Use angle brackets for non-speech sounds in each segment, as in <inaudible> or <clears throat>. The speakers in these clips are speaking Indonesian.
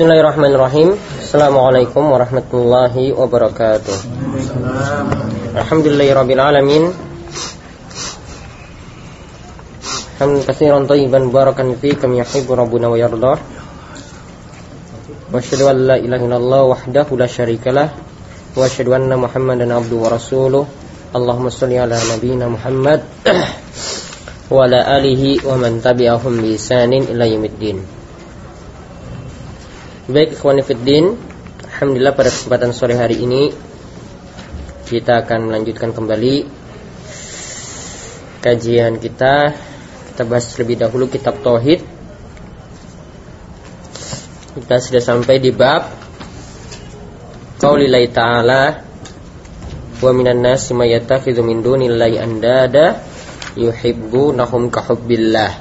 Bismillahirrahmanirrahim. Assalamualaikum warahmatullahi wabarakatuh. Alhamdulillahirabbil alamin. Hamdan katsiran tayyiban barakan fi kam yuhibbu rabbuna wa yarda Wa asyhadu an la ilaha illallah wahdahu la syarikalah Wa asyhadu anna Muhammadan abduhu wa rasuluh. Allahumma shalli ala nabiyyina Muhammad. <clears throat> Wa ala alihi wa man tabi'ahum bi ihsanin ila Baik ikhwan fiddin Alhamdulillah pada kesempatan sore hari ini Kita akan melanjutkan kembali Kajian kita. Kita bahas lebih dahulu kitab Tauhid. Kita sudah sampai di bab Qaulillahi ta'ala Wa minan nasi mayatakhidhu min dunillahi andada Yuhibbunahum kahubbillah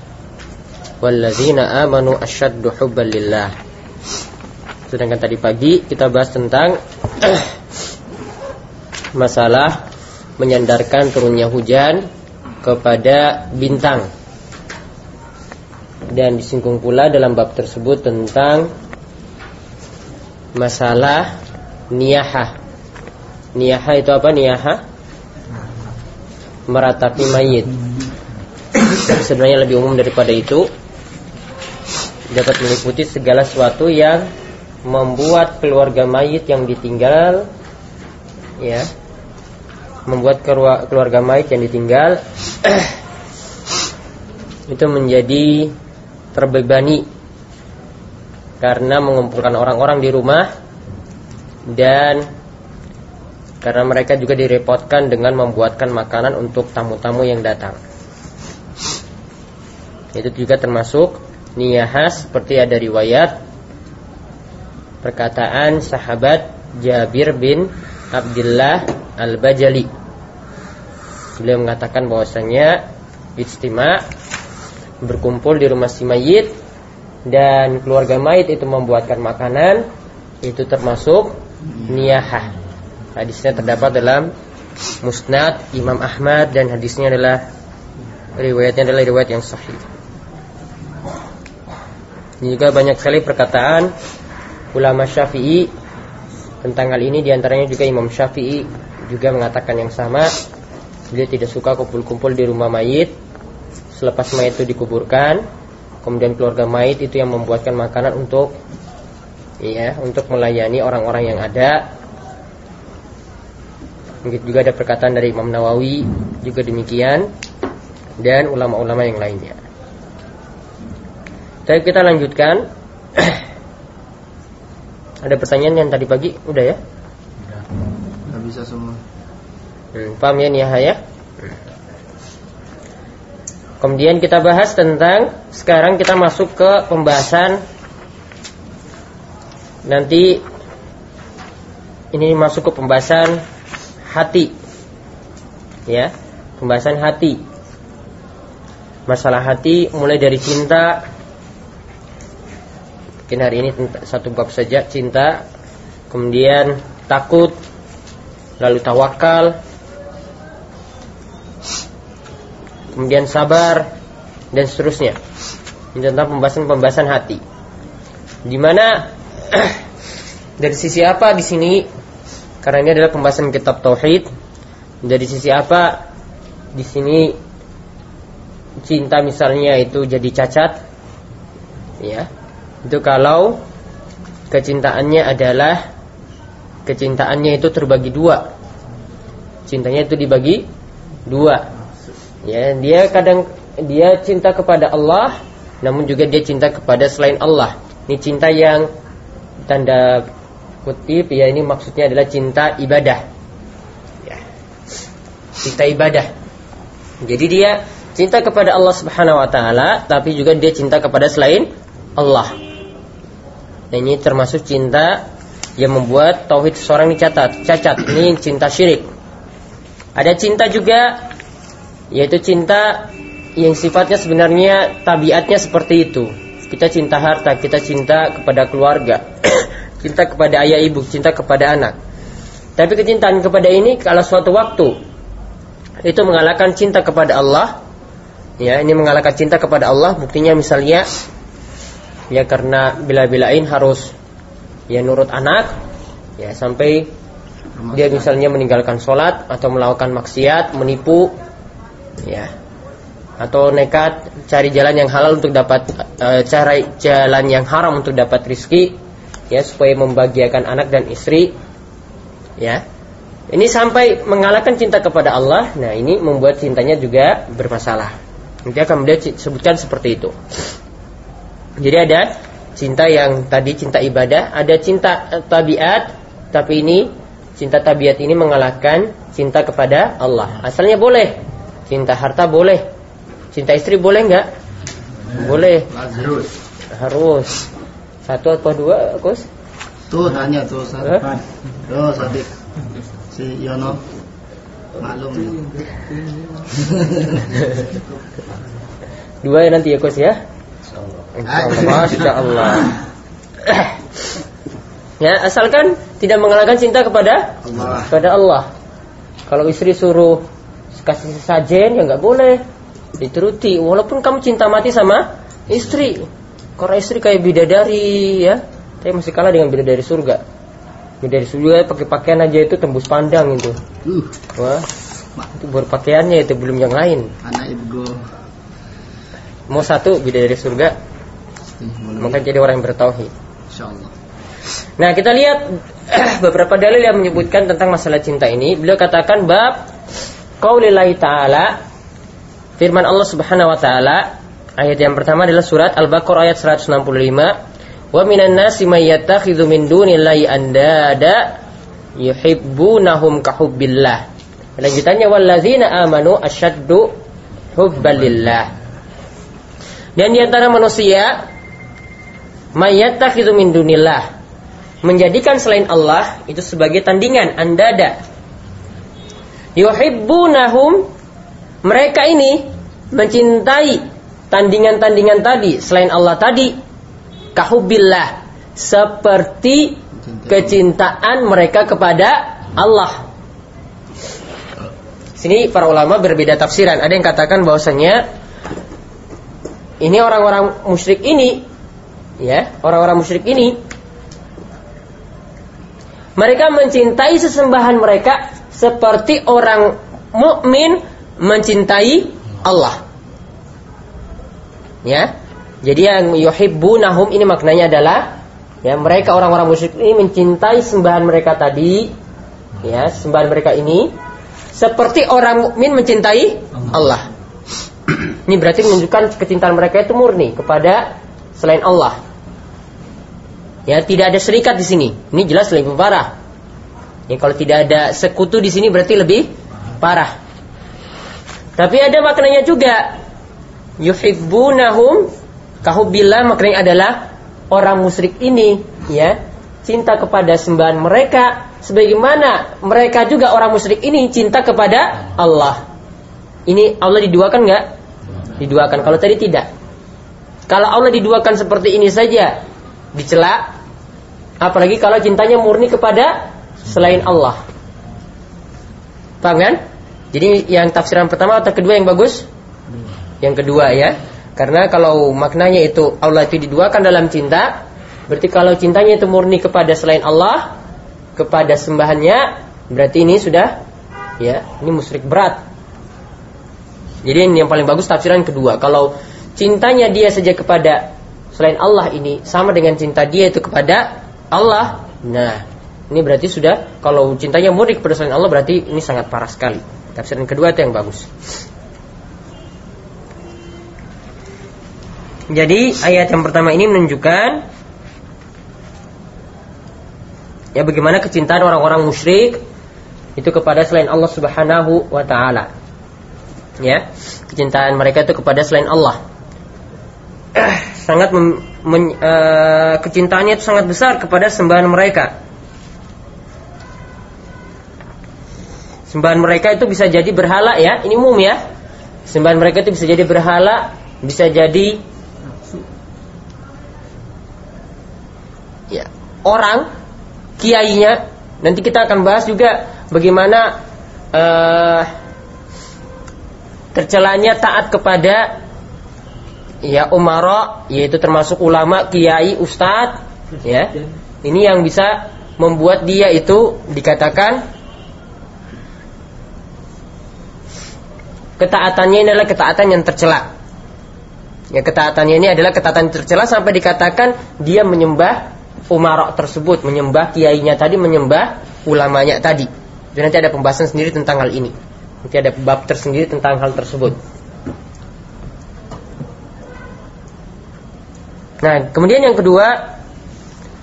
Walladzina amanu asyaddu hubban lillah Sedangkan tadi pagi kita bahas tentang <clears throat> masalah menyandarkan turunnya hujan kepada bintang. Dan disinggung pula dalam bab tersebut tentang masalah niyaha. Niyaha itu apa niyaha? Meratapi mayit. Sebenarnya lebih umum daripada itu. Dapat meliputi segala sesuatu yang membuat keluarga mayit yang ditinggal ya membuat keluarga mayit yang ditinggal <clears throat> itu menjadi terbebani karena mengumpulkan orang-orang di rumah dan karena mereka juga direpotkan dengan membuatkan makanan untuk tamu-tamu yang datang. Itu juga termasuk niyahas seperti ada riwayat perkataan sahabat Jabir bin Abdullah Al-Bajali. Beliau mengatakan bahwasanya istima berkumpul di rumah si mayit dan keluarga mayit itu membuatkan makanan itu termasuk niyahah. Hadisnya terdapat dalam Musnad Imam Ahmad dan hadisnya adalah riwayatnya adalah riwayat yang sahih. Ini juga banyak sekali perkataan ulama Syafi'i tentang hal ini di antaranya juga Imam Syafi'i juga mengatakan yang sama. Dia tidak suka kumpul-kumpul di rumah mayit. Selepas mayit itu dikuburkan kemudian keluarga mayit itu yang membuatkan makanan untuk ya untuk melayani orang-orang yang ada. Mungkin juga ada perkataan dari Imam Nawawi juga demikian dan ulama-ulama yang lainnya. Tapi kita lanjutkan <clears throat> Ada pertanyaan yang tadi pagi udah ya? Udah. Bisa semua. Hmm, paham ya nih ya? Kemudian kita bahas tentang sekarang kita masuk ke pembahasan nanti ini masuk ke pembahasan hati. Ya, pembahasan hati. Masalah hati mulai dari cinta, Mungkin hari ini satu bab saja cinta, kemudian takut, lalu tawakal, kemudian sabar dan seterusnya. Ini tentang pembahasan-pembahasan hati. Di mana <clears throat> dari sisi apa di sini? Karena ini adalah pembahasan kitab tauhid. Dari sisi apa di sini cinta misalnya itu jadi cacat? Ya, itu kalau kecintaannya adalah kecintaannya itu terbagi dua. Cintanya itu dibagi dua. Ya, dia kadang dia cinta kepada Allah, namun juga dia cinta kepada selain Allah. Ini cinta yang tanda kutip ya ini maksudnya adalah cinta ibadah. Ya. Cinta ibadah. Jadi dia cinta kepada Allah Subhanahu wa taala, tapi juga dia cinta kepada selain Allah. Nah ini termasuk cinta yang membuat tauhid seseorang dicatat, cacat. Ini cinta syirik. Ada cinta juga yaitu cinta yang sifatnya sebenarnya tabiatnya seperti itu. Kita cinta harta, kita cinta kepada keluarga, <clears throat> cinta kepada ayah ibu, cinta kepada anak. Tapi kecintaan kepada ini kalau suatu waktu itu mengalahkan cinta kepada Allah, ya ini mengalahkan cinta kepada Allah. Buktinya misalnya ya karena bila-bilain harus ya nurut anak ya sampai dia misalnya meninggalkan sholat atau melakukan maksiat, menipu, ya, atau nekat cari jalan yang halal untuk dapat e, cara jalan yang haram untuk dapat rizki, ya supaya membahagiakan anak dan istri, ya. Ini sampai mengalahkan cinta kepada Allah. Nah, ini membuat cintanya juga bermasalah. Nanti akan beliau sebutkan seperti itu. Jadi ada cinta yang tadi cinta ibadah, ada cinta tabiat, tapi ini cinta tabiat ini mengalahkan cinta kepada Allah. Asalnya boleh, cinta harta boleh, cinta istri boleh nggak? Boleh. Harus. Harus. Satu atau dua, Gus? Tuh tanya tuh satu. Tuh Sadik. Si Yono. Maklum. Dua ya nanti ya Gus ya. Masya Allah. <coughs> ya, asalkan tidak mengalahkan cinta kepada Allah. kepada Allah. Kalau istri suruh kasih sesajen ya nggak boleh dituruti walaupun kamu cinta mati sama istri. Karena istri kayak bidadari ya, tapi masih kalah dengan bidadari surga. Bidadari surga pakai pakaian aja itu tembus pandang itu. Uh, Wah, itu berpakaiannya itu belum yang lain. anak ibu Mau satu bidadari surga, maka jadi orang yang bertauhid. Insyaallah. Nah, kita lihat <clears throat> beberapa dalil yang menyebutkan tentang masalah cinta ini. Beliau katakan bab qaulillahi ta'ala firman Allah Subhanahu wa taala ayat yang pertama adalah surat Al-Baqarah ayat 165. Wa minan nasi may yattakhidhu min dunillahi andada yuhibbunahum kahubbillah. Lanjutannya walladzina amanu asyaddu hubbalillah. Dan di antara manusia mayyattakhidhu min dunillah menjadikan selain Allah itu sebagai tandingan andada. Yuhibbunahum mereka ini mencintai tandingan-tandingan tadi selain Allah tadi kahubillah seperti kecintaan mereka kepada Allah. Sini para ulama berbeda tafsiran. Ada yang katakan bahwasanya ini orang-orang musyrik ini ya, orang-orang musyrik ini mereka mencintai sesembahan mereka seperti orang mukmin mencintai Allah. Ya. Jadi yang yuhibbunahum ini maknanya adalah ya mereka orang-orang musyrik ini mencintai sembahan mereka tadi ya, sembahan mereka ini seperti orang mukmin mencintai Allah. Ini berarti menunjukkan kecintaan mereka itu murni kepada selain Allah. Ya, tidak ada serikat di sini. Ini jelas lebih parah. Ya, kalau tidak ada sekutu di sini berarti lebih parah. Tapi ada maknanya juga. Yuhibbunahum kahubbillah maknanya adalah orang musyrik ini ya cinta kepada sembahan mereka sebagaimana mereka juga orang musyrik ini cinta kepada Allah. Ini Allah diduakan nggak? Diduakan. Kalau tadi tidak. Kalau Allah diduakan seperti ini saja dicela, apalagi kalau cintanya murni kepada selain Allah. Paham kan? Jadi yang tafsiran pertama atau kedua yang bagus? Yang kedua ya. Karena kalau maknanya itu Allah itu diduakan dalam cinta, berarti kalau cintanya itu murni kepada selain Allah, kepada sembahannya, berarti ini sudah ya, ini musyrik berat. Jadi yang paling bagus tafsiran kedua. Kalau cintanya dia saja kepada selain Allah ini sama dengan cinta dia itu kepada Allah. Nah, ini berarti sudah kalau cintanya murni kepada selain Allah berarti ini sangat parah sekali. Tafsiran kedua itu yang bagus. Jadi ayat yang pertama ini menunjukkan ya bagaimana kecintaan orang-orang musyrik itu kepada selain Allah Subhanahu wa taala. Ya, kecintaan mereka itu kepada selain Allah. <clears throat> sangat mem, men, uh, kecintaannya itu sangat besar kepada sembahan mereka. Sembahan mereka itu bisa jadi berhala ya, ini umum ya. Sembahan mereka itu bisa jadi berhala, bisa jadi ya, orang kiainya. Nanti kita akan bahas juga bagaimana uh, tercelanya taat kepada ya umara yaitu termasuk ulama, kiai, ustadz ya. Ini yang bisa membuat dia itu dikatakan ketaatannya ini adalah ketaatan yang tercela. Ya ketaatannya ini adalah ketaatan yang tercela sampai dikatakan dia menyembah umarok tersebut, menyembah kiainya tadi, menyembah ulamanya tadi. Dan nanti ada pembahasan sendiri tentang hal ini. Nanti ada bab tersendiri tentang hal tersebut. Nah, kemudian yang kedua,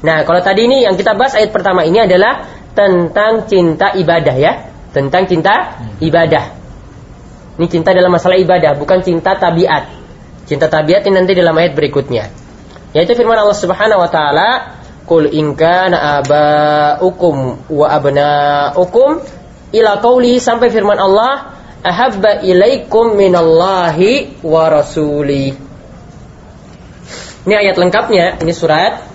nah kalau tadi ini yang kita bahas ayat pertama ini adalah tentang cinta ibadah ya, tentang cinta ibadah. Ini cinta dalam masalah ibadah, bukan cinta tabiat. Cinta tabiat ini nanti dalam ayat berikutnya. Yaitu firman Allah Subhanahu wa taala, "Qul in kana aba'ukum wa abna'ukum ila qauli sampai firman Allah, "Ahabba ilaikum minallahi wa rasuli." Ini ayat lengkapnya, ini surat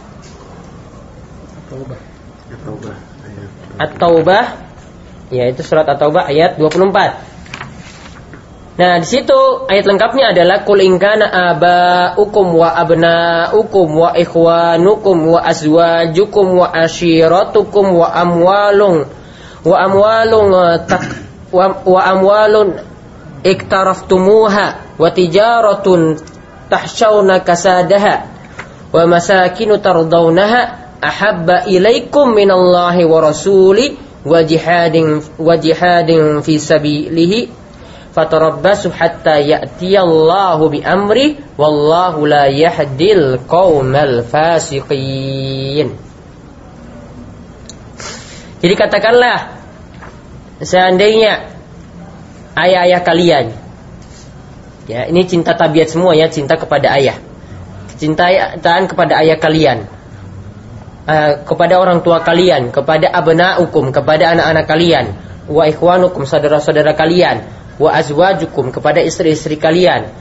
At-Taubah. Ya, itu surat At-Taubah ayat 24. Nah, di situ ayat lengkapnya adalah kul ingkana abaukum wa abnaukum wa ikhwanukum wa azwajukum wa ashiratukum wa amwalun wa amwalun tak wa, wa amwalun iktaraftumuha wa tijaratun tahshawna kasadaha wa masakinu tardawnaha ahabba ilaikum minallahi wa rasuli wa jihadin wa jihadin fi sabilihi. Fatarabbasu hatta ya'tiyallahu bi amri wallahu la yahdil qaumal fasiqin. Jadi katakanlah seandainya ayah-ayah kalian Ya, ini cinta tabiat semua ya, cinta kepada ayah. Cintaan kepada ayah kalian. Uh, kepada orang tua kalian, kepada abnaukum, kepada anak-anak kalian, wa ikhwanukum, saudara-saudara kalian, wa azwajukum, kepada istri-istri kalian,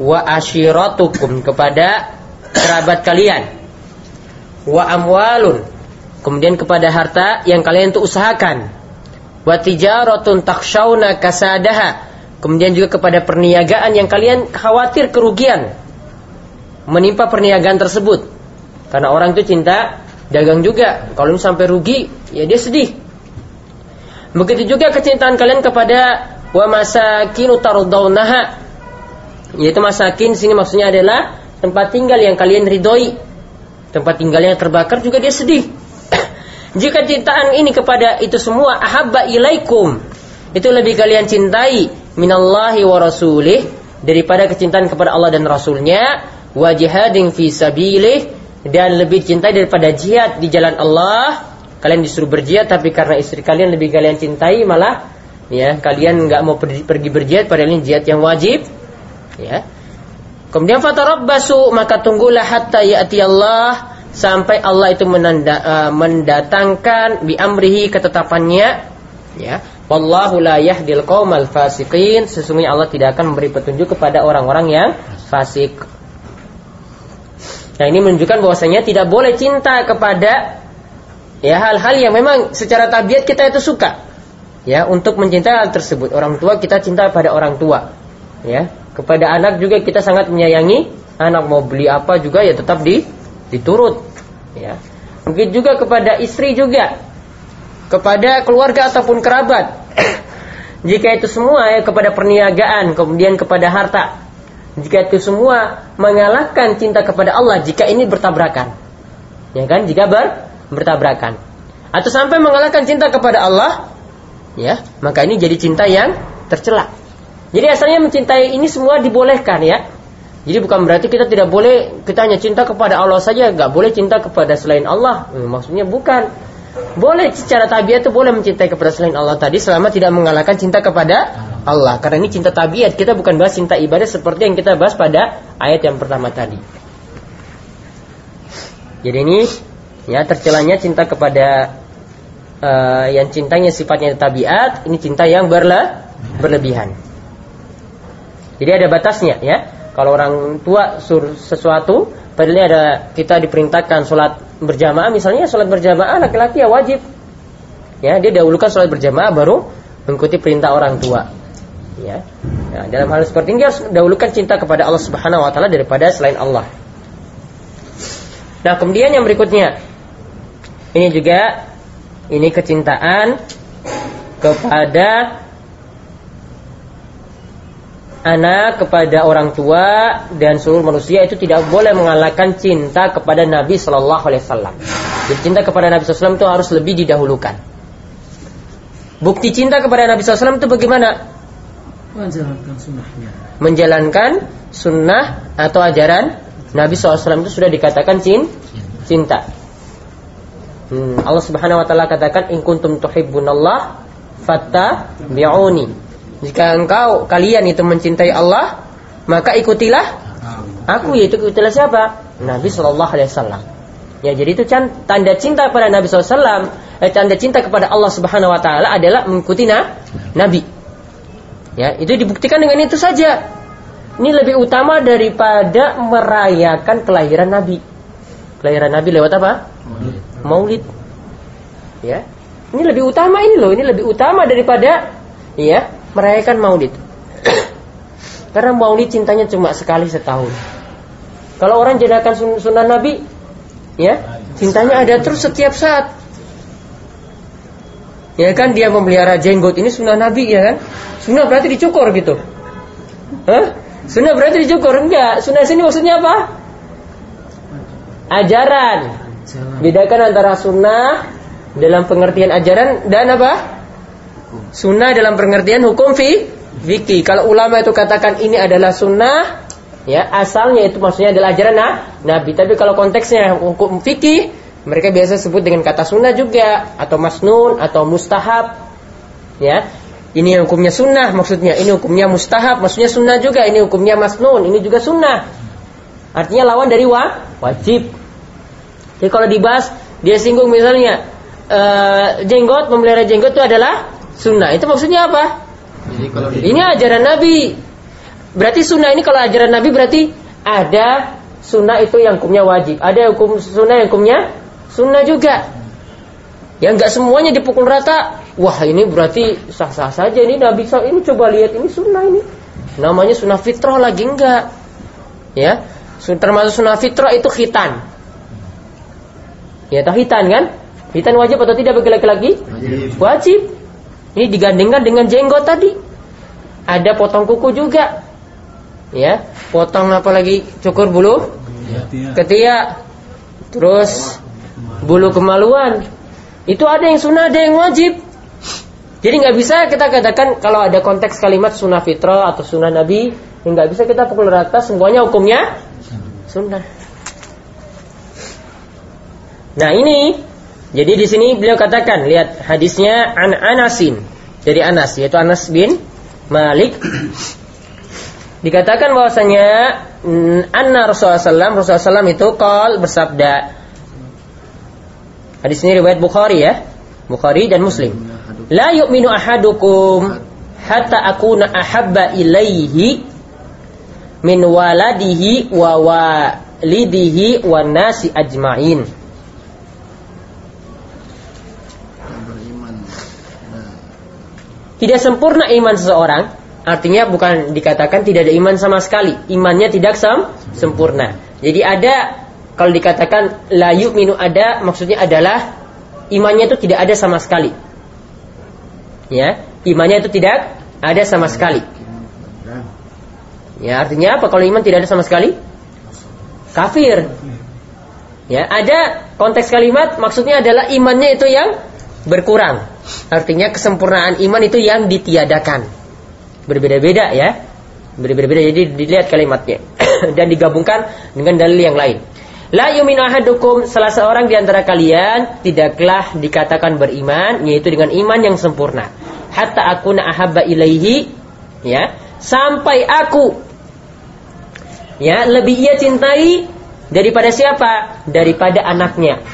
wa ashiratukum, kepada kerabat kalian, wa amwalun, kemudian kepada harta yang kalian itu usahakan, wa tijaratun takshawna kasadaha, Kemudian juga kepada perniagaan yang kalian khawatir kerugian menimpa perniagaan tersebut. Karena orang itu cinta dagang juga. Kalau sampai rugi, ya dia sedih. Begitu juga kecintaan kalian kepada wa masakinu tardaunaha yaitu masakin sini maksudnya adalah tempat tinggal yang kalian ridhoi. Tempat tinggal yang terbakar juga dia sedih. <coughs> Jika cintaan ini kepada itu semua ahabba ilaikum itu lebih kalian cintai minallahi wa rasulih daripada kecintaan kepada Allah dan Rasulnya wa jihadin fi sabilih dan lebih cintai daripada jihad di jalan Allah. Kalian disuruh berjihad tapi karena istri kalian lebih kalian cintai malah ya kalian nggak mau pergi, pergi berjihad padahal ini jihad yang wajib ya. Kemudian fatarabbasu maka tunggulah hatta ya'ti Allah sampai Allah itu menanda, uh, mendatangkan bi amrihi ketetapannya ya Wallahu la yahdil qaumal fasiqin. Sesungguhnya Allah tidak akan memberi petunjuk kepada orang-orang yang fasik. Nah, ini menunjukkan bahwasanya tidak boleh cinta kepada ya hal-hal yang memang secara tabiat kita itu suka. Ya, untuk mencintai hal tersebut. Orang tua kita cinta pada orang tua. Ya, kepada anak juga kita sangat menyayangi. Anak mau beli apa juga ya tetap di diturut. Ya. Mungkin juga kepada istri juga. Kepada keluarga ataupun kerabat jika itu semua ya kepada perniagaan, kemudian kepada harta. Jika itu semua mengalahkan cinta kepada Allah jika ini bertabrakan. Ya kan? Jika ber, bertabrakan. Atau sampai mengalahkan cinta kepada Allah, ya, maka ini jadi cinta yang tercela. Jadi asalnya mencintai ini semua dibolehkan ya. Jadi bukan berarti kita tidak boleh kita hanya cinta kepada Allah saja, nggak boleh cinta kepada selain Allah. Hmm, maksudnya bukan. Boleh secara tabiat itu boleh mencintai kepada selain Allah tadi selama tidak mengalahkan cinta kepada Allah. Karena ini cinta tabiat, kita bukan bahas cinta ibadah seperti yang kita bahas pada ayat yang pertama tadi. Jadi ini ya tercelanya cinta kepada uh, yang cintanya sifatnya tabiat, ini cinta yang berle berlebihan. Jadi ada batasnya ya. Kalau orang tua sur sesuatu, padahal ada kita diperintahkan sholat berjamaah misalnya sholat berjamaah laki-laki ya wajib. Ya dia dahulukan sholat berjamaah baru mengikuti perintah orang tua. Ya. Nah, dalam hal seperti ini harus dahulukan cinta kepada Allah Subhanahu Wa Taala daripada selain Allah. Nah kemudian yang berikutnya. Ini juga ini kecintaan kepada anak kepada orang tua dan seluruh manusia itu tidak boleh mengalahkan cinta kepada Nabi Shallallahu Alaihi Wasallam. Jadi cinta kepada Nabi SAW itu harus lebih didahulukan. Bukti cinta kepada Nabi SAW itu bagaimana? Menjalankan sunnahnya. Menjalankan sunnah atau ajaran Nabi SAW itu sudah dikatakan cinta. Hmm, Allah Subhanahu Wa Taala katakan, "In kuntum tuhibbunallah, fattabi'uni." Jika engkau kalian itu mencintai Allah, maka ikutilah aku yaitu ikutilah siapa? Nabi Shallallahu Alaihi Wasallam. Ya, jadi itu tanda cinta pada Nabi SAW, eh, tanda cinta kepada Allah Subhanahu Wa Taala adalah mengikuti na, Nabi. Ya, itu dibuktikan dengan itu saja. Ini lebih utama daripada merayakan kelahiran Nabi. Kelahiran Nabi lewat apa? Maulid. Ya, ini lebih utama ini loh. Ini lebih utama daripada ya merayakan maulid. Karena maulid cintanya cuma sekali setahun. Kalau orang jadikan sunnah Nabi, ya cintanya ada terus setiap saat. Ya kan dia memelihara jenggot ini sunnah Nabi ya kan? Sunnah berarti dicukur gitu. Hah? Sunnah berarti dicukur enggak? Sunnah sini maksudnya apa? Ajaran. Bedakan antara sunnah dalam pengertian ajaran dan apa? Sunnah dalam pengertian hukum fi fikih. Kalau ulama itu katakan ini adalah sunnah, ya asalnya itu maksudnya adalah ajaran nah, Nabi. Tapi kalau konteksnya hukum fikih, mereka biasa sebut dengan kata sunnah juga atau masnun atau mustahab. Ya, ini hukumnya sunnah maksudnya, ini hukumnya mustahab maksudnya sunnah juga, ini hukumnya masnun, ini juga sunnah. Artinya lawan dari wa, wajib. Jadi kalau dibahas dia singgung misalnya uh, jenggot memelihara jenggot itu adalah sunnah. Itu maksudnya apa? Jadi kalau ini ajaran Nabi. Berarti sunnah ini kalau ajaran Nabi berarti ada sunnah itu yang hukumnya wajib. Ada hukum sunnah yang hukumnya sunnah juga. Ya nggak semuanya dipukul rata. Wah ini berarti sah-sah saja ini Nabi ini coba lihat ini sunnah ini. Namanya sunnah fitrah lagi enggak. Ya, termasuk sunnah fitrah itu khitan. Ya, tahu khitan kan? Khitan wajib atau tidak bagi laki-laki? Wajib. wajib. Ini digandingkan dengan jenggot tadi. Ada potong kuku juga. Ya, potong apa lagi? Cukur bulu ketiak. Terus bulu kemaluan. Itu ada yang sunnah, ada yang wajib. Jadi nggak bisa kita katakan kalau ada konteks kalimat sunnah fitrah atau sunnah nabi, nggak bisa kita pukul rata semuanya hukumnya sunnah. Nah ini jadi di sini beliau katakan, lihat hadisnya an Anasin dari Anas, yaitu Anas bin Malik. Dikatakan bahwasanya anna Rasulullah SAW, Rasulullah SAW itu kal bersabda. Hadis ini riwayat Bukhari ya, Bukhari dan Muslim. La yu'minu ahadukum hatta akuna ahabba ilaihi min waladihi wa walidihi wa nasi ajma'in. Tidak sempurna iman seseorang, artinya bukan dikatakan tidak ada iman sama sekali. Imannya tidak sem sempurna. Jadi ada kalau dikatakan layu minu ada maksudnya adalah imannya itu tidak ada sama sekali. Ya, imannya itu tidak ada sama sekali. Ya, artinya apa kalau iman tidak ada sama sekali? Kafir. Ya, ada konteks kalimat maksudnya adalah imannya itu yang berkurang. Artinya kesempurnaan iman itu yang ditiadakan. Berbeda-beda ya. Berbeda-beda jadi dilihat kalimatnya <coughs> dan digabungkan dengan dalil yang lain. La yuminu ahadukum salah seorang di antara kalian tidaklah dikatakan beriman yaitu dengan iman yang sempurna. Hatta aku ahabba ilaihi ya, sampai aku ya lebih ia cintai daripada siapa? Daripada anaknya.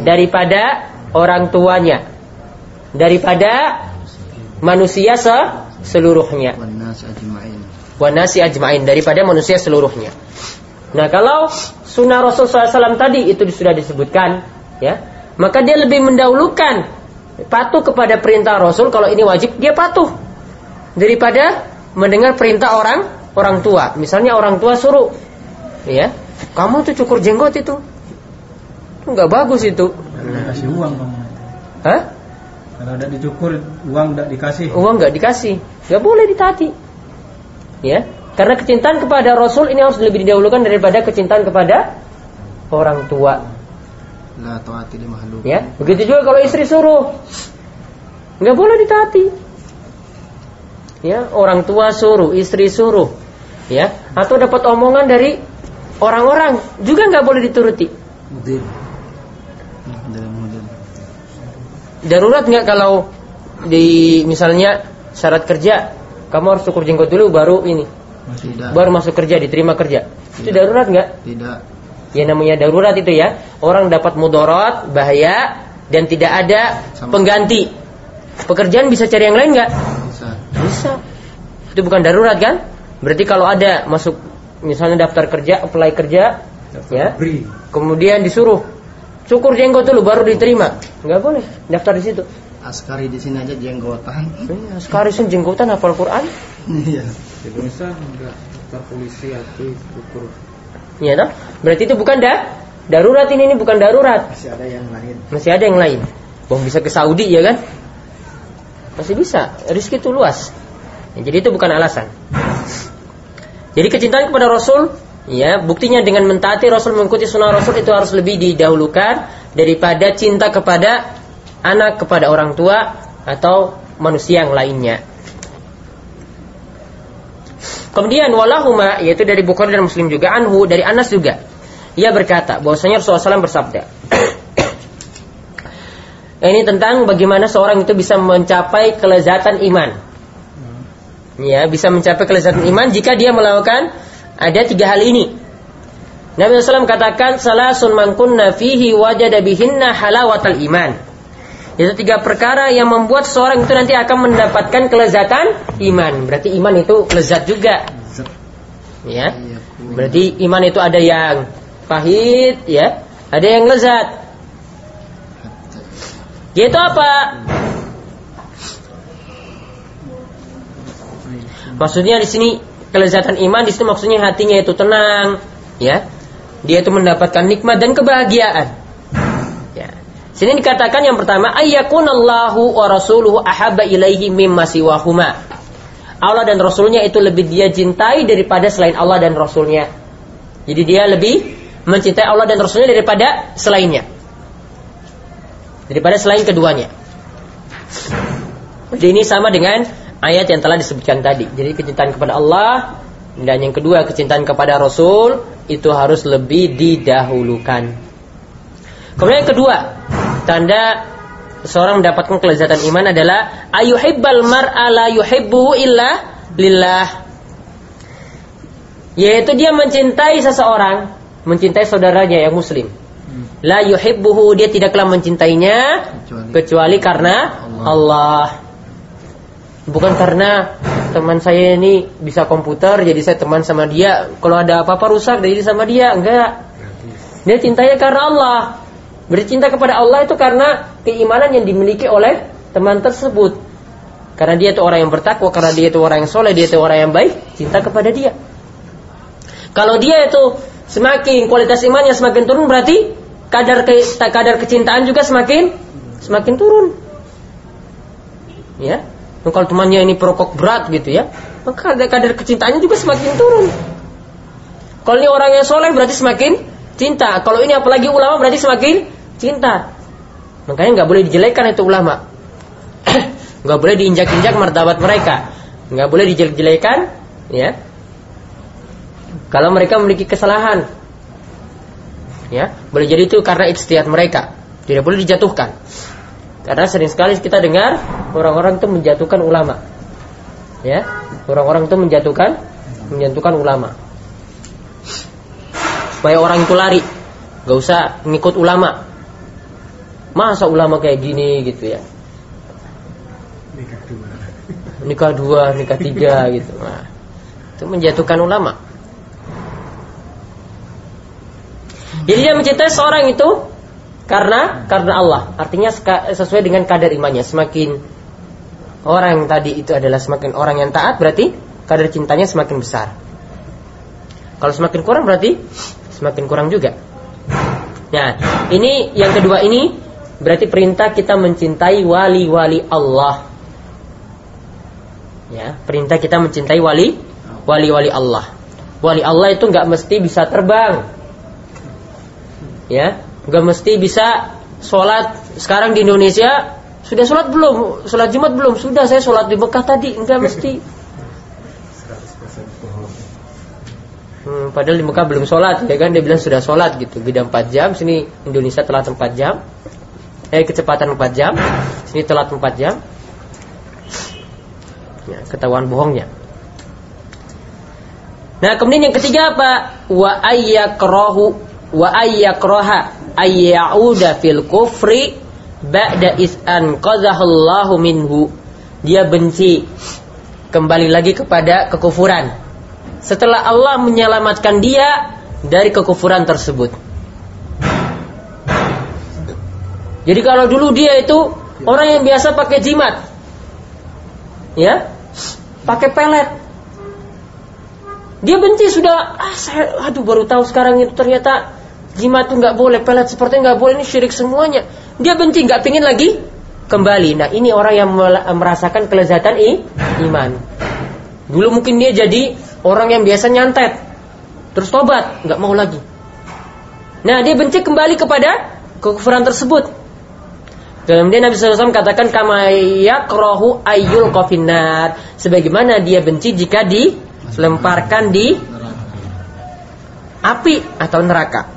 Daripada orang tuanya daripada manusia se seluruhnya. Wanasi ajmain daripada manusia seluruhnya. Nah kalau sunnah Rasul SAW tadi itu sudah disebutkan, ya, maka dia lebih mendahulukan patuh kepada perintah Rasul kalau ini wajib dia patuh daripada mendengar perintah orang orang tua. Misalnya orang tua suruh, ya, kamu tuh cukur jenggot itu, nggak bagus itu. Kasih uang kamu. Hah? Kalau ada dicukur uang tidak dikasih. Uang nggak dikasih, nggak boleh ditaati. Ya, karena kecintaan kepada Rasul ini harus lebih didahulukan daripada kecintaan kepada orang tua. La taati li makhluk. Ya, begitu juga kalau istri suruh, nggak boleh ditaati. Ya, orang tua suruh, istri suruh, ya, atau dapat omongan dari orang-orang juga nggak boleh dituruti. Mudir. Darurat nggak kalau di misalnya syarat kerja kamu harus cukur jenggot dulu baru ini Tidak. baru masuk kerja diterima kerja itu Tidak. darurat nggak Tidak. ya namanya darurat itu ya orang dapat mudorot bahaya dan tidak ada Sama. pengganti pekerjaan bisa cari yang lain nggak Bisa. bisa itu bukan darurat kan berarti kalau ada masuk misalnya daftar kerja apply kerja ya Beri. kemudian disuruh cukur jenggot dulu baru diterima nggak boleh daftar di situ Askari di sini aja jenggotan. Eh, sekarang sih jenggotan hafal Quran Iya. Di Indonesia enggak daftar polisi atau ukur Iya toh? Berarti itu bukan da darurat ini ini bukan darurat. masih ada yang lain. Masih ada yang lain. Bang bisa ke Saudi ya kan? Masih bisa. Rizki itu luas. Ya, jadi itu bukan alasan. Jadi kecintaan kepada Rasul, ya buktinya dengan mentaati Rasul mengikuti sunnah Rasul itu harus lebih didahulukan daripada cinta kepada anak kepada orang tua atau manusia yang lainnya. Kemudian walahuma yaitu dari Bukhari dan Muslim juga anhu dari Anas juga. Ia berkata bahwasanya Rasulullah SAW bersabda. <clears throat> Ini tentang bagaimana seorang itu bisa mencapai kelezatan iman. Ya, bisa mencapai kelezatan iman jika dia melakukan ada tiga hal ini. Nabi SAW katakan salasun man kunna fihi wajada bihinna halawatal iman. Itu tiga perkara yang membuat seorang itu nanti akan mendapatkan kelezatan iman. Berarti iman itu lezat juga. Ya. Berarti iman itu ada yang pahit, ya, ada yang lezat. Yaitu apa? Maksudnya di sini kelezatan iman di situ maksudnya hatinya itu tenang, ya. Dia itu mendapatkan nikmat dan kebahagiaan. Ya. Sini dikatakan yang pertama ayyakunallahu wa rasuluhu ahabba ilaihi mimma siwahuma. Allah dan Rasulnya itu lebih dia cintai daripada selain Allah dan Rasulnya. Jadi dia lebih mencintai Allah dan Rasulnya daripada selainnya. Daripada selain keduanya. Jadi ini sama dengan ayat yang telah disebutkan tadi. Jadi kecintaan kepada Allah dan yang kedua kecintaan kepada Rasul itu harus lebih didahulukan. Kemudian yang kedua, tanda seorang mendapatkan kelezatan iman adalah ayuhibbal mar'a la yuhibbu illa lillah. Yaitu dia mencintai seseorang, mencintai saudaranya yang muslim. La yuhibbuhu dia tidaklah mencintainya Kecuali- kecuali karena Allah. Bukan karena teman saya ini bisa komputer jadi saya teman sama dia. Kalau ada apa-apa rusak jadi sama dia, enggak. Dia cintanya karena Allah. Bercinta kepada Allah itu karena keimanan yang dimiliki oleh teman tersebut. Karena dia itu orang yang bertakwa, karena dia itu orang yang soleh, dia itu orang yang baik, cinta kepada dia. Kalau dia itu semakin kualitas imannya semakin turun berarti kadar ke, kadar kecintaan juga semakin semakin turun. Ya. Dan Kalau temannya ini perokok berat gitu ya, maka kadar, kadar kecintaannya juga semakin turun. Kalau ini orang yang soleh berarti semakin cinta. Kalau ini apalagi ulama berarti semakin cinta. Makanya nggak boleh dijelekan itu ulama. <clears throat> nggak boleh diinjak-injak martabat mereka. nggak boleh dijelek-jelekan, ya. Kalau mereka memiliki kesalahan, ya, boleh jadi itu karena ijtihad mereka. Tidak boleh dijatuhkan. Karena sering sekali kita dengar orang-orang itu menjatuhkan ulama. Ya, orang-orang itu menjatuhkan menjatuhkan ulama. Supaya orang itu lari, gak usah ngikut ulama. Masa ulama kayak gini gitu ya? Nikah dua. Nikah dua, nikah tiga gitu. Nah, itu menjatuhkan ulama. Jadi dia mencintai seorang itu karena karena Allah. Artinya sesuai dengan kadar imannya. Semakin orang tadi itu adalah semakin orang yang taat berarti kadar cintanya semakin besar. Kalau semakin kurang berarti semakin kurang juga. Nah, ini yang kedua ini berarti perintah kita mencintai wali-wali Allah. Ya, perintah kita mencintai wali wali-wali Allah. Wali Allah itu nggak mesti bisa terbang. Ya, nggak mesti bisa sholat. Sekarang di Indonesia sudah sholat belum? Sholat Jumat belum? Sudah saya sholat di Mekah tadi. Nggak mesti. Hmm, padahal di Mekah belum sholat, ya kan? Dia bilang sudah sholat gitu. Beda 4 jam, sini Indonesia telat 4 jam. Eh, kecepatan 4 jam, sini telat 4 jam. Ya, ketahuan bohongnya. Nah, kemudian yang ketiga apa? Wa ayyakrahu wa ayyakraha ayyauda fil kufri ba'da is anqadhahu minhu. Dia benci kembali lagi kepada kekufuran setelah Allah menyelamatkan dia dari kekufuran tersebut. Jadi kalau dulu dia itu orang yang biasa pakai jimat, ya, pakai pelet. Dia benci sudah, ah saya, aduh baru tahu sekarang itu ternyata jimat itu nggak boleh, pelet seperti nggak boleh ini syirik semuanya. Dia benci, nggak pingin lagi kembali. Nah ini orang yang merasakan kelezatan i, iman. Dulu mungkin dia jadi orang yang biasa nyantet, terus tobat, nggak mau lagi. Nah dia benci kembali kepada kekufuran tersebut. Dalam dia Nabi SAW katakan kama yakrohu ayyul kofinar. Sebagaimana dia benci jika dilemparkan di api atau neraka.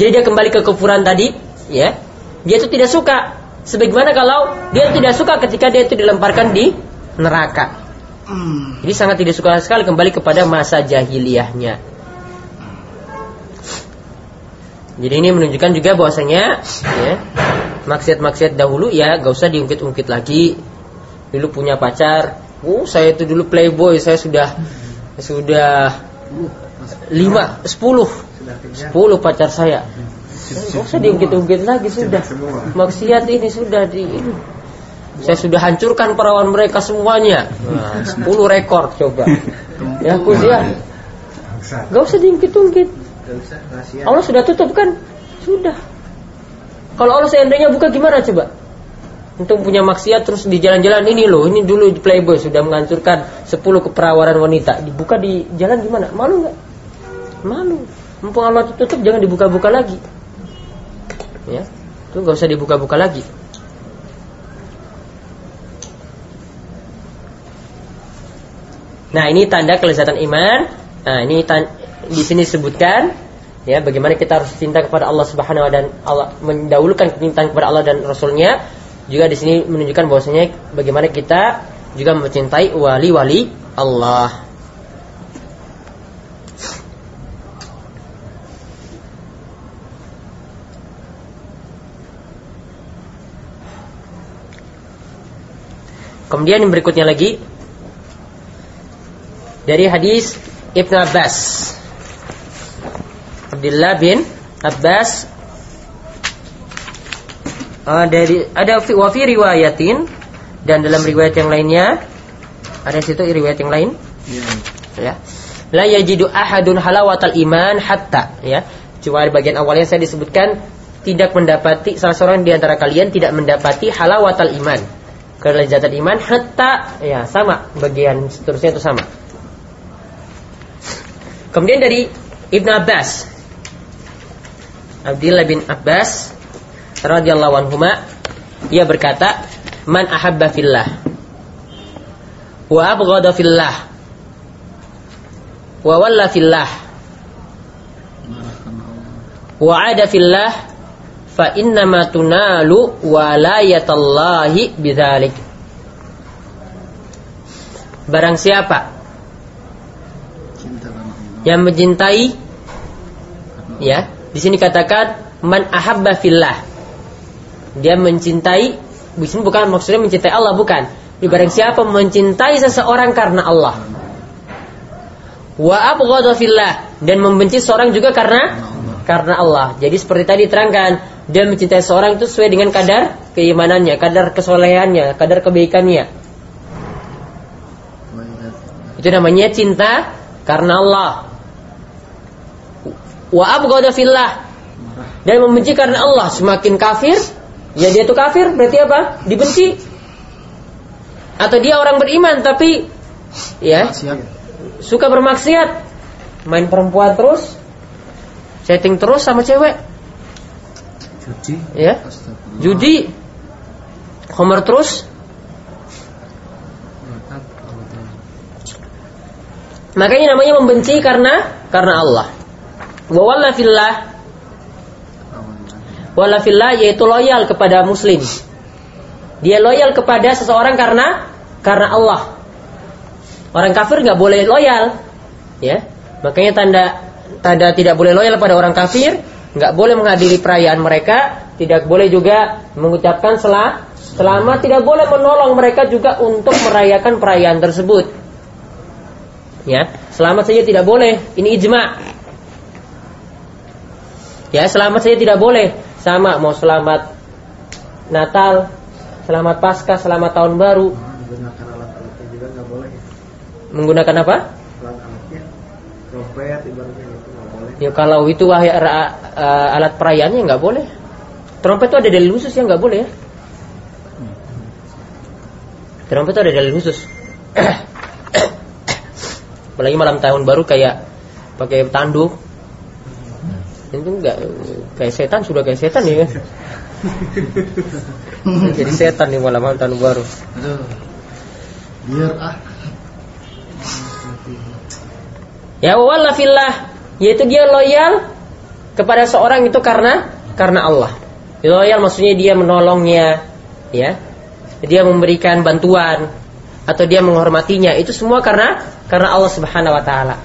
Jadi dia kembali ke kekufuran tadi, ya. Dia itu tidak suka Sebagaimana kalau dia tidak suka ketika dia itu dilemparkan di neraka. Jadi sangat tidak suka sekali kembali kepada masa jahiliyahnya. Jadi ini menunjukkan juga bahwasanya ya, maksiat-maksiat dahulu ya gak usah diungkit-ungkit lagi. Dulu punya pacar, oh saya itu dulu playboy, saya sudah sudah lima, sepuluh, sepuluh pacar saya. Gak usah diungkit-ungkit lagi sudah. Maksiat ini sudah di ini. Saya sudah hancurkan perawan mereka semuanya. Nah, 10 rekor coba. Ya aku ya. Gak usah diungkit-ungkit. Allah sudah tutup kan? Sudah. Kalau Allah seandainya buka gimana coba? Untuk punya maksiat terus di jalan-jalan ini loh, ini dulu di Playboy sudah menghancurkan 10 keperawanan wanita. Dibuka di jalan gimana? Malu nggak? Malu. Mumpung Allah tutup jangan dibuka-buka lagi. Ya itu nggak usah dibuka-buka lagi. Nah ini tanda kelezatan iman. Nah ini di sini disebutkan ya bagaimana kita harus cinta kepada Allah Subhanahu wa dan Allah mendahulukan kecintaan kepada Allah dan Rasulnya. Juga di sini menunjukkan bahwasanya bagaimana kita juga mencintai wali-wali Allah Kemudian yang berikutnya lagi. Dari hadis Ibn Abbas. Abdullah bin Abbas. Uh, dari ada wafi riwayatin. Dan dalam riwayat yang lainnya. Ada situ riwayat yang lain? Ya. La yajidu ahadun halawatal iman hatta. Ya. Cuma di bagian awalnya saya disebutkan tidak mendapati salah seorang di antara kalian tidak mendapati halawatal iman kelezatan iman hatta ya sama bagian seterusnya itu sama. Kemudian dari Ibn Abbas Abdullah bin Abbas radhiyallahu anhu ia berkata man ahabba fillah wa abghada fillah wa walla fillah wa ada fillah fa innama tunalu walayatallahi bidzalik Barang siapa yang mencintai ya, di sini katakan man ahabba fillah. Dia mencintai di sini bukan maksudnya mencintai Allah bukan. Di barang siapa mencintai seseorang karena Allah. Wa abghadha fillah dan membenci seorang juga karena karena Allah. Jadi seperti tadi terangkan dia mencintai seorang itu sesuai dengan kadar keimanannya, kadar kesolehannya, kadar kebaikannya. Itu namanya cinta karena Allah. wa abghada fillah. Dan membenci karena Allah. Semakin kafir ya dia itu kafir berarti apa? Dibenci. Atau dia orang beriman tapi ya suka bermaksiat. Main perempuan terus chatting terus sama cewek? Cuci. ya? Judi. Homer terus? Makanya namanya membenci karena karena Allah. Wa walla fillah walla fillah yaitu loyal kepada muslim. Dia loyal kepada seseorang karena karena Allah. Orang kafir nggak boleh loyal. Ya? Makanya tanda tanda tidak boleh loyal pada orang kafir nggak boleh menghadiri perayaan mereka tidak boleh juga mengucapkan selah selamat tidak boleh menolong mereka juga untuk merayakan perayaan tersebut. Ya selamat saja tidak boleh ini ijma. Ya selamat saja tidak boleh sama mau selamat Natal selamat Paskah selamat tahun baru. Menggunakan alat-alatnya juga nggak boleh. Menggunakan apa? Alat-alatnya trompet ibaratnya ya kalau itu wah- ra- eh, alat perayaannya nggak boleh. Trompet itu ada dalil khusus yang nggak boleh ya? Trompet itu ada dalil khusus. <coughs> Apalagi malam tahun baru kayak pakai tanduk. Itu enggak kayak setan sudah kayak setan ya. Kan <laughs> jadi setan nih malam tahun baru. Biar ah. ya walla fillah yaitu dia loyal kepada seorang itu karena karena Allah. Loyal maksudnya dia menolongnya ya. Dia memberikan bantuan atau dia menghormatinya. Itu semua karena karena Allah Subhanahu wa taala.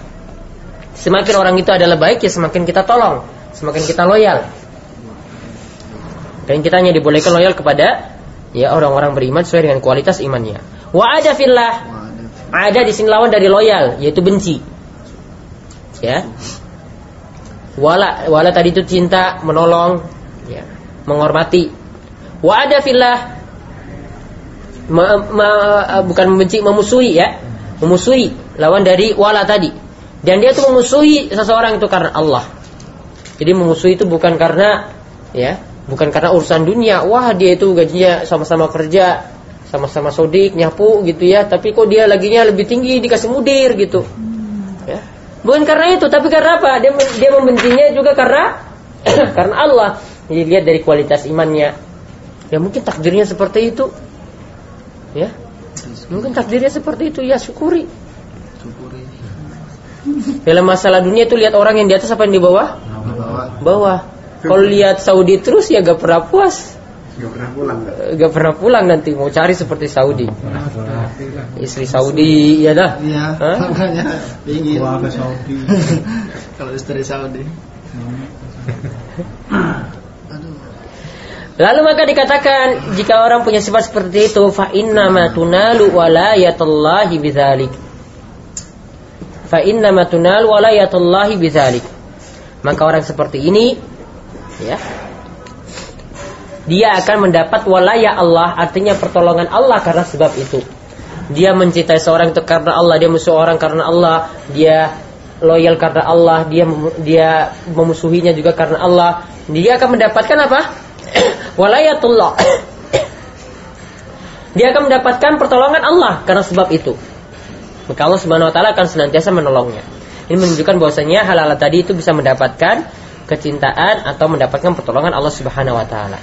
Semakin orang itu adalah baik ya semakin kita tolong semakin kita loyal. Dan kita hanya dibolehkan loyal kepada ya orang-orang beriman sesuai dengan kualitas imannya. Wa ada fillah. Ada di sini lawan dari loyal yaitu benci. Ya wala wala tadi itu cinta menolong ya menghormati. Wa ada fillah ma- ma- bukan membenci memusuhi ya. Memusuhi lawan dari wala tadi. Dan dia itu memusuhi seseorang itu karena Allah. Jadi memusuhi itu bukan karena ya bukan karena urusan dunia. Wah dia itu gajinya sama-sama kerja sama-sama sodik nyapu gitu ya. Tapi kok dia laginya lebih tinggi dikasih mudir gitu. Ya bukan karena itu tapi karena apa? Dia dia membencinya juga karena <clears throat> karena Allah. Jadi lihat dari kualitas imannya. Ya mungkin takdirnya seperti itu. Ya? Mungkin takdirnya seperti itu. Ya syukuri. Syukuri. dalam masalah dunia itu lihat orang yang di atas apa yang di bawah? Bawah. bawah. Kalau lihat Saudi terus ya gak pernah puas. Nggak pernah pulang gak pernah pulang nanti. Mau cari seperti Saudi istri Saudi ya dah Iya. Makanya pingin. Wah ke Saudi. <laughs> Kalau istri Saudi. Aduh. Lalu maka dikatakan jika orang punya sifat seperti itu fa inna ma tunalu walayatullahi bidzalik. Fa inna ma tunalu walayatullahi bidzalik. Maka orang seperti ini ya dia akan mendapat walaya Allah artinya pertolongan Allah karena sebab itu. Dia mencintai seorang itu karena Allah, dia musuh orang karena Allah, dia loyal karena Allah, dia dia memusuhinya juga karena Allah. Dia akan mendapatkan apa? <coughs> Walayatullah. <coughs> dia akan mendapatkan pertolongan Allah karena sebab itu. Maka Allah Subhanahu wa taala akan senantiasa menolongnya. Ini menunjukkan bahwasanya hal-hal tadi itu bisa mendapatkan kecintaan atau mendapatkan pertolongan Allah Subhanahu wa taala.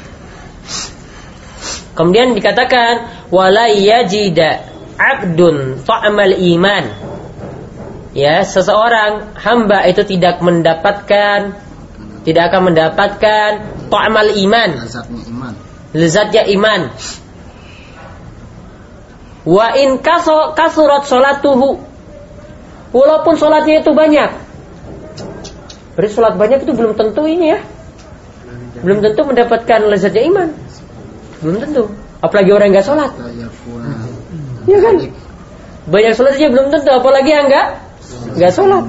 Kemudian dikatakan wala yajida abdun ta'mal iman. Ya, seseorang hamba itu tidak mendapatkan tidak akan mendapatkan ta'mal iman, Lezatnya iman. lezatnya iman. Wa in kasurat salatuhu. Walaupun sholatnya itu banyak. Berarti sholat banyak itu belum tentu ini ya. Belum tentu mendapatkan lezatnya iman. Belum tentu. Apalagi orang yang nggak sholat. Ya kan? Iya. Banyak sholat aja belum tentu, apalagi yang enggak enggak sholat.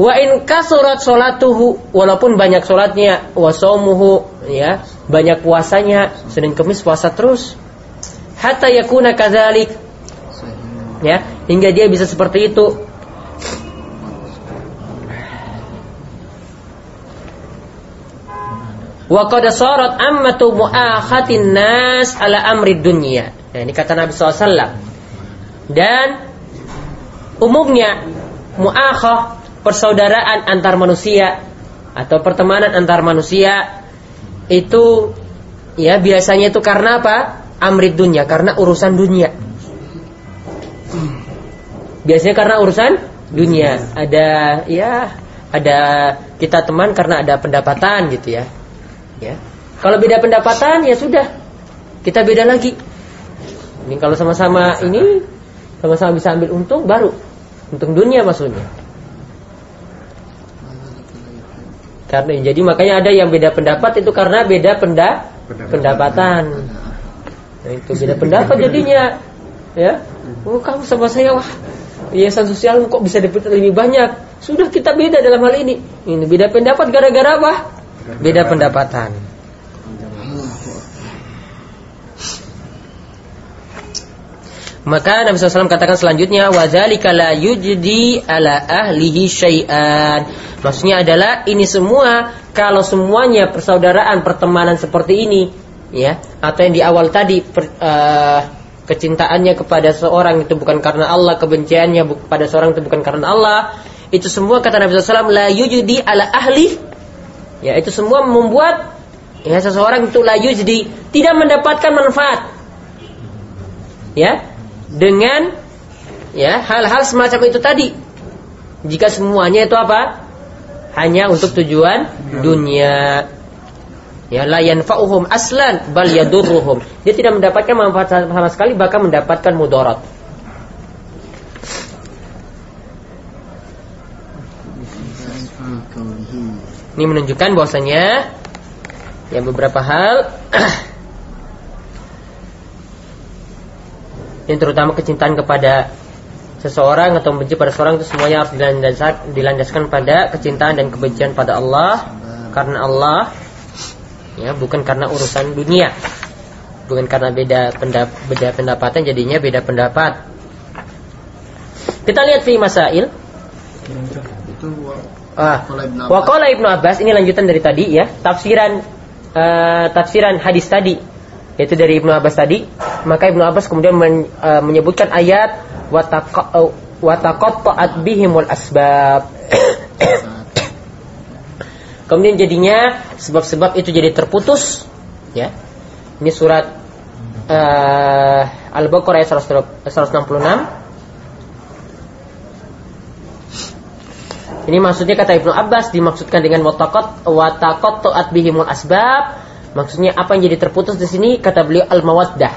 Wa in kasurat sholatuhu walaupun banyak sholatnya, wasomuhu ya banyak puasanya, Senin Kemis puasa terus. Hatta yakuna kadzalik. Ya, hingga dia bisa seperti itu. Wa qad sarat ammatu mu'akhatin nas ala amri dunia. Nah, ini kata Nabi SAW. Dan umumnya mu'akhah persaudaraan antar manusia atau pertemanan antar manusia itu ya biasanya itu karena apa? Amri dunya, karena urusan dunia. Biasanya karena urusan dunia. Ada ya ada kita teman karena ada pendapatan gitu ya. Ya. Kalau beda pendapatan ya sudah. Kita beda lagi. Ini kalau sama-sama ini sama-sama bisa ambil untung baru untung dunia maksudnya. Karena jadi makanya ada yang beda pendapat itu karena beda penda, pendapatan. Nah, itu beda pendapat jadinya. Ya. Oh, kamu sama saya wah. Yayasan sosial kok bisa dapat lebih banyak? Sudah kita beda dalam hal ini. Ini beda pendapat gara-gara apa? Beda pendapatan. Maka Nabi SAW katakan selanjutnya wadzalika la yujdi ala ahlihi syai'an. Maksudnya adalah ini semua kalau semuanya persaudaraan pertemanan seperti ini ya atau yang di awal tadi per, uh, kecintaannya kepada seorang itu bukan karena Allah, kebenciannya kepada seorang itu bukan karena Allah, itu semua kata Nabi SAW la yujdi ala ahli ya itu semua membuat ya seseorang itu la yujdi tidak mendapatkan manfaat ya dengan ya hal-hal semacam itu tadi. Jika semuanya itu apa? Hanya untuk tujuan dunia. Ya la yanfa'uhum aslan bal yadurruhum. Dia tidak mendapatkan manfaat sama sekali bahkan mendapatkan mudarat. Ini menunjukkan bahwasanya yang beberapa hal <clears throat> yang terutama kecintaan kepada seseorang atau benci pada seseorang itu semuanya harus dilandaskan, pada kecintaan dan kebencian pada Allah. Karena Allah ya bukan karena urusan dunia. Bukan karena beda pendap, beda pendapatan jadinya beda pendapat. Kita lihat fi masail. Ah waqala Ibnu Abbas ini lanjutan dari tadi ya. Tafsiran eh, tafsiran hadis tadi yaitu dari Ibnu Abbas tadi. Maka Ibnu Abbas kemudian men, uh, menyebutkan ayat wataqatta'at bihimul asbab. <coughs> Kemudian jadinya sebab-sebab itu jadi terputus ya. Ini surat uh, Al-Baqarah ayat 166 Ini maksudnya kata Ibnu Abbas dimaksudkan dengan wataqat wataqatta'at bihimul asbab Maksudnya apa yang jadi terputus di sini kata beliau al-mawaddah.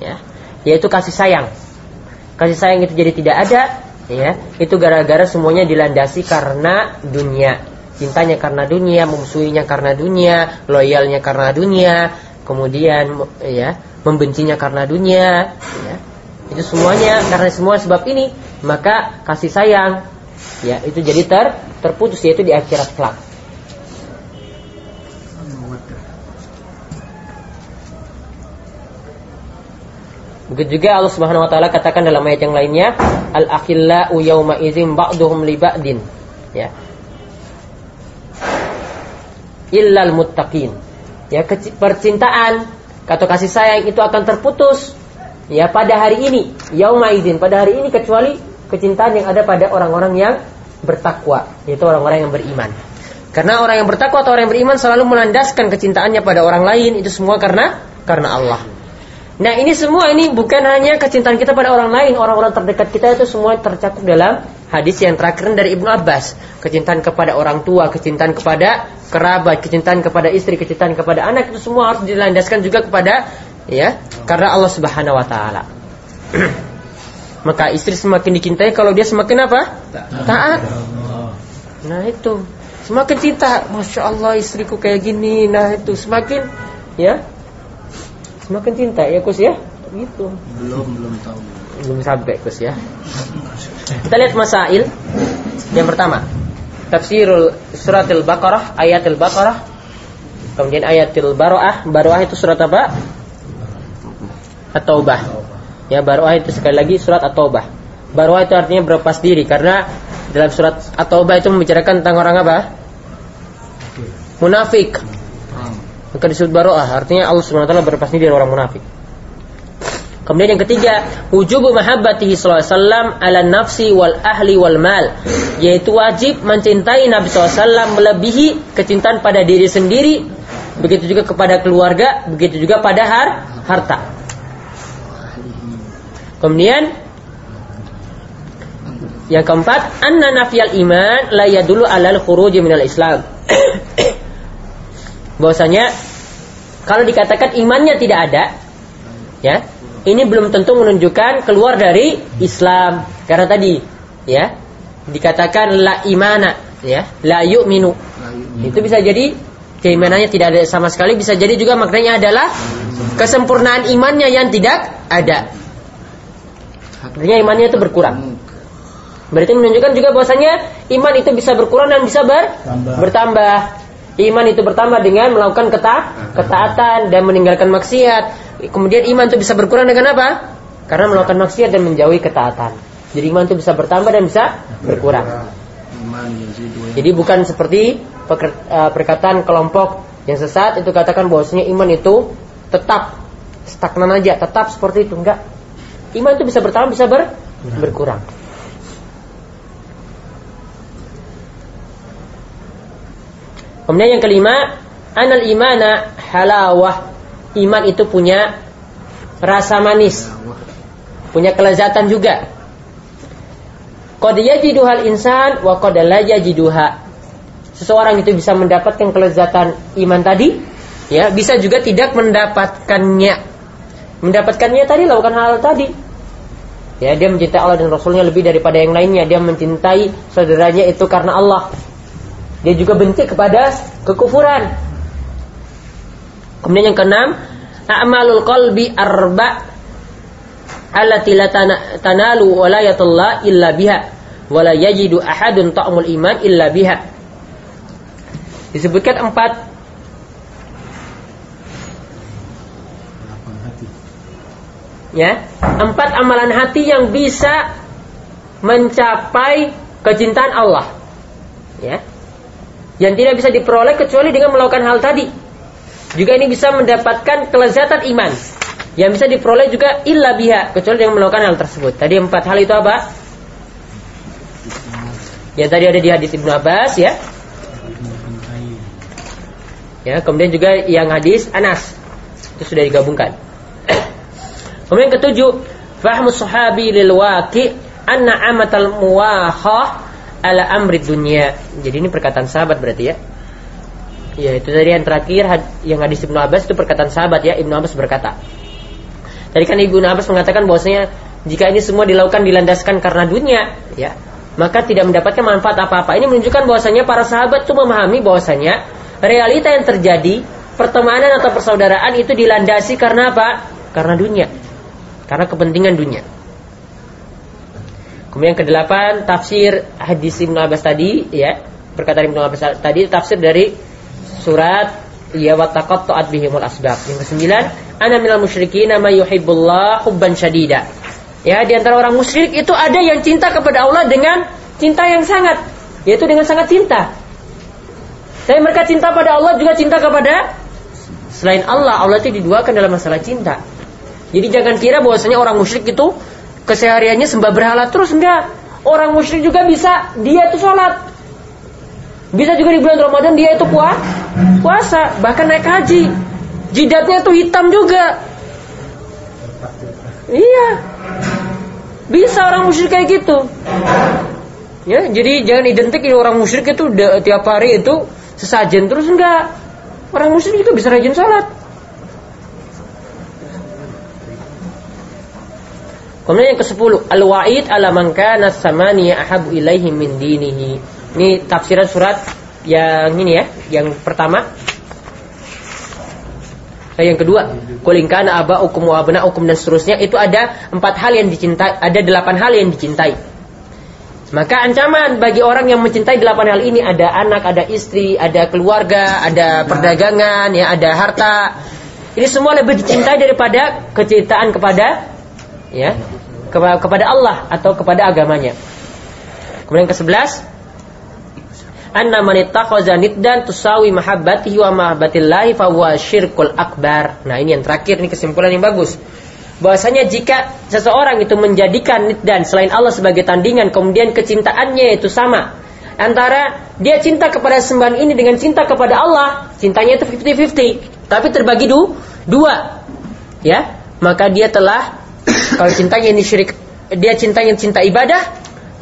Ya, yaitu kasih sayang. Kasih sayang itu jadi tidak ada, ya. Itu gara-gara semuanya dilandasi karena dunia. Cintanya karena dunia, memusuhinya karena dunia, loyalnya karena dunia, kemudian ya, membencinya karena dunia, ya. Itu semuanya karena semua sebab ini, maka kasih sayang ya itu jadi ter terputus yaitu di akhirat kelak. Begitu juga Allah Subhanahu wa taala katakan dalam ayat yang lainnya, al-akhillau yauma idzin ba'duhum li ba'din. Ya. Illal muttaqin. Ya, percintaan atau kasih sayang itu akan terputus ya pada hari ini, yauma idzin, pada hari ini kecuali kecintaan yang ada pada orang-orang yang bertakwa, yaitu orang-orang yang beriman. Karena orang yang bertakwa atau orang yang beriman selalu melandaskan kecintaannya pada orang lain itu semua karena karena Allah. Nah ini semua ini bukan hanya kecintaan kita pada orang lain. Orang-orang terdekat kita itu semua tercakup dalam hadis yang terakhir dari Ibnu Abbas. Kecintaan kepada orang tua, kecintaan kepada kerabat, kecintaan kepada istri, kecintaan kepada anak Itu semua harus dilandaskan juga kepada ya Karena Allah subhanahu wa ta'ala. <clears throat> Maka istri semakin dicintai kalau dia semakin apa? Taat. Nah itu. Semakin cinta Masya Allah istriku kayak gini. Nah itu semakin ya Semakin cinta ya Kus ya? Gitu. Belum, belum tahu. Belum sampai Kus ya? Kita lihat masail Yang pertama. Tafsirul suratil Baqarah Ayatil Baqarah. Kemudian ayatil Baroah. Baroah itu surat apa? At-Taubah. Ya Baroah itu sekali lagi surat At-Taubah. Baroah itu artinya berlepas diri Karena dalam surat At-Taubah itu membicarakan tentang orang apa? Munafik Maka disebut baroah, artinya Allah Subhanahu wa taala berlepas diri dari orang munafik. Kemudian yang ketiga, wujubu mahabbatihi sallallahu alaihi wasallam ala nafsi wal ahli wal mal, yaitu wajib mencintai Nabi SAW melebihi kecintaan pada diri sendiri, begitu juga kepada keluarga, begitu juga pada har harta. Kemudian yang keempat, anna nafiyal iman la yadulu alal khuruj minal Islam. <coughs> Bahwasanya kalau dikatakan imannya tidak ada, ya, ini belum tentu menunjukkan keluar dari Islam. Karena tadi, ya, dikatakan la imana, ya, la yu'minu. Itu bisa jadi keimanannya tidak ada sama sekali, bisa jadi juga maknanya adalah kesempurnaan imannya yang tidak ada. Artinya imannya itu berkurang. Berarti menunjukkan juga bahwasanya iman itu bisa berkurang dan bisa ber bertambah. Iman itu bertambah dengan melakukan keta ketaatan dan meninggalkan maksiat. Kemudian iman itu bisa berkurang dengan apa? Karena melakukan maksiat dan menjauhi ketaatan. Jadi iman itu bisa bertambah dan bisa berkurang. Jadi bukan seperti eh, perkataan kelompok yang sesat itu katakan bahwasanya iman itu tetap stagnan aja, tetap seperti itu enggak. Iman itu bisa bertambah, bisa ber, berkurang. Kemudian yang kelima, anal imana halawah. Iman itu punya rasa manis. Punya kelezatan juga. Qad yajidu hal insan wa qad la yajiduha. Seseorang itu bisa mendapatkan kelezatan iman tadi, ya, bisa juga tidak mendapatkannya. Mendapatkannya tadi lakukan hal, -hal tadi. Ya, dia mencintai Allah dan Rasulnya lebih daripada yang lainnya. Dia mencintai saudaranya itu karena Allah. Dia juga benci kepada kekufuran. Kemudian yang keenam, a'malul qalbi arba allati la tanalu walayatullah illa biha wa la yajidu ahadun ta'mul iman illa biha. Disebutkan empat Ya, empat amalan hati yang bisa mencapai kecintaan Allah. Ya, yang tidak bisa diperoleh kecuali dengan melakukan hal tadi. Juga ini bisa mendapatkan kelezatan iman yang bisa diperoleh juga illa biha kecuali dengan melakukan hal tersebut. Tadi empat hal itu apa? Yang tadi ada di hadis Ibnu Abbas ya. Ya, kemudian juga yang hadis Anas itu sudah digabungkan. <coughs> kemudian ketujuh, fahmu sahabi lil waqi anna amatal muwahah ala amri dunia. Jadi ini perkataan sahabat berarti ya. Ya itu tadi yang terakhir yang hadis Ibnu Abbas itu perkataan sahabat ya Ibnu Abbas berkata. Tadi kan Ibnu Abbas mengatakan bahwasanya jika ini semua dilakukan dilandaskan karena dunia, ya maka tidak mendapatkan manfaat apa-apa. Ini menunjukkan bahwasanya para sahabat itu memahami bahwasanya realita yang terjadi pertemanan atau persaudaraan itu dilandasi karena apa? Karena dunia, karena kepentingan dunia. Kemudian yang kedelapan tafsir hadis Ibnu Abbas tadi ya perkataan Ibnu Abbas tadi tafsir dari surat ya wa taqatta'at bihimul asbab. Yang kesembilan ana minal musyrikin ma yuhibbullah hubban syadida. Ya di antara orang musyrik itu ada yang cinta kepada Allah dengan cinta yang sangat yaitu dengan sangat cinta. Saya mereka cinta pada Allah juga cinta kepada selain Allah. Allah itu diduakan dalam masalah cinta. Jadi jangan kira bahwasanya orang musyrik itu kesehariannya sembah berhala terus enggak. Orang musyrik juga bisa dia itu sholat. Bisa juga di bulan Ramadan dia itu puas, puasa, bahkan naik haji. Jidatnya tuh hitam juga. Iya. Bisa orang musyrik kayak gitu. Ya, jadi jangan identik ini orang musyrik itu tiap hari itu sesajen terus enggak. Orang musyrik juga bisa rajin sholat. Kemudian yang ke-10, al-wa'id ala man kana samaniya ahabu ilaihi min dinihi. Ini tafsiran surat yang ini ya, yang pertama. Nah, yang kedua, kulingkana aba hukum wa abna hukum dan seterusnya itu ada empat hal yang dicintai, ada delapan hal yang dicintai. Maka ancaman bagi orang yang mencintai delapan hal ini ada anak, ada istri, ada keluarga, ada perdagangan, ya, ada harta. Ini semua lebih dicintai daripada kecintaan kepada ya kepada Allah atau kepada agamanya. Kemudian ke-11 anna man ittakhadha niddan tusawi mahabbatihi wa mahabbatillahi fa huwa syirkul akbar. Nah, ini yang terakhir ini kesimpulan yang bagus. Bahwasanya jika seseorang itu menjadikan niddan selain Allah sebagai tandingan kemudian kecintaannya itu sama antara dia cinta kepada sembahan ini dengan cinta kepada Allah, cintanya itu 50-50, tapi terbagi du, dua. Ya, maka dia telah kalau cintanya ini syirik dia cintanya cinta ibadah,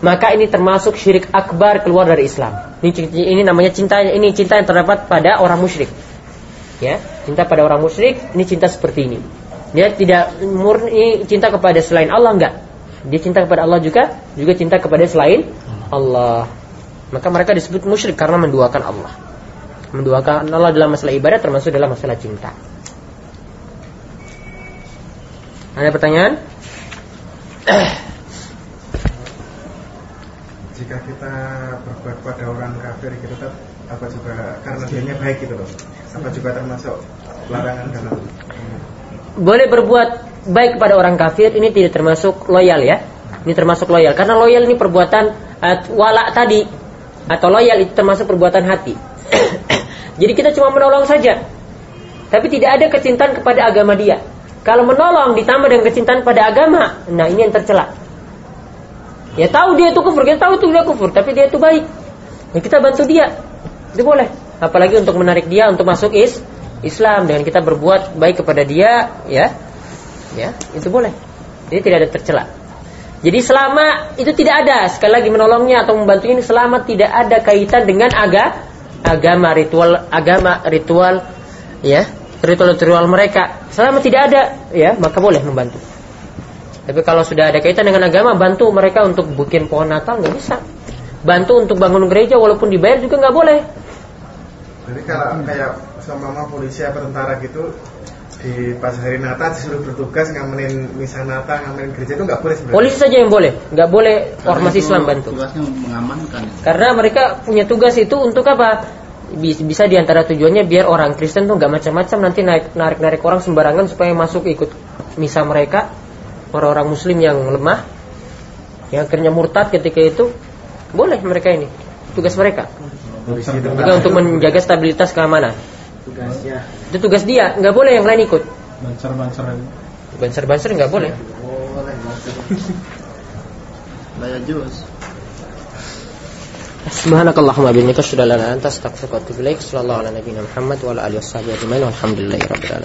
maka ini termasuk syirik akbar keluar dari Islam. Ini, ini namanya cinta ini cinta yang terdapat pada orang musyrik. Ya, cinta pada orang musyrik ini cinta seperti ini. Dia tidak murni cinta kepada selain Allah enggak. Dia cinta kepada Allah juga, juga cinta kepada selain Allah. Maka mereka disebut musyrik karena menduakan Allah. Menduakan Allah dalam masalah ibadah termasuk dalam masalah cinta. Ada pertanyaan? jika kita berbuat pada orang kafir gitu kan apa juga karena dia baik gitu loh? Apa juga termasuk larangan dalam boleh berbuat baik kepada orang kafir ini tidak termasuk loyal ya. Ini termasuk loyal. Karena loyal ini perbuatan uh, wala tadi. Atau loyal itu termasuk perbuatan hati. <clears throat> Jadi kita cuma menolong saja. Tapi tidak ada kecintaan kepada agama dia kalau menolong ditambah dengan kecintaan pada agama nah ini yang tercela Ya tahu dia itu kufur, kita tahu itu dia kufur, tapi dia itu baik. Ya kita bantu dia. Itu boleh. Apalagi untuk menarik dia untuk masuk is Islam dengan kita berbuat baik kepada dia, ya. Ya, itu boleh. Jadi tidak ada tercela. Jadi selama itu tidak ada sekali lagi menolongnya atau membantu ini selama tidak ada kaitan dengan aga, agama ritual agama ritual ya ritual-ritual mereka selama tidak ada ya maka boleh membantu. Tapi kalau sudah ada kaitan dengan agama, bantu mereka untuk bikin pohon Natal nggak bisa. Bantu untuk bangun gereja walaupun dibayar juga nggak boleh. Jadi kalau kayak sama polisi atau tentara gitu di pas hari Natal disuruh bertugas ngamenin misa Natal, ngamenin gereja itu nggak boleh sebenarnya. Polisi saja yang boleh, nggak boleh ormas Islam bantu. Tugasnya mengamankan. Karena mereka punya tugas itu untuk apa? Bisa di antara tujuannya biar orang Kristen tuh nggak macam-macam nanti naik narik narik orang sembarangan supaya masuk ikut misa mereka orang-orang muslim yang lemah yang akhirnya murtad ketika itu boleh mereka ini tugas mereka. Juga untuk menjaga stabilitas keamanan. Tugasnya itu tugas dia nggak boleh yang lain ikut. Banser-banseran banser-banser nggak boleh. Jus. Subhanakallahumma bihamdika asyhadu an la ilaha illa anta astaghfiruka wa atubu ilaik. Sallallahu ala nabiyyina Muhammad wa ala alihi washabihi ajmain. Walhamdulillahi rabbil alamin.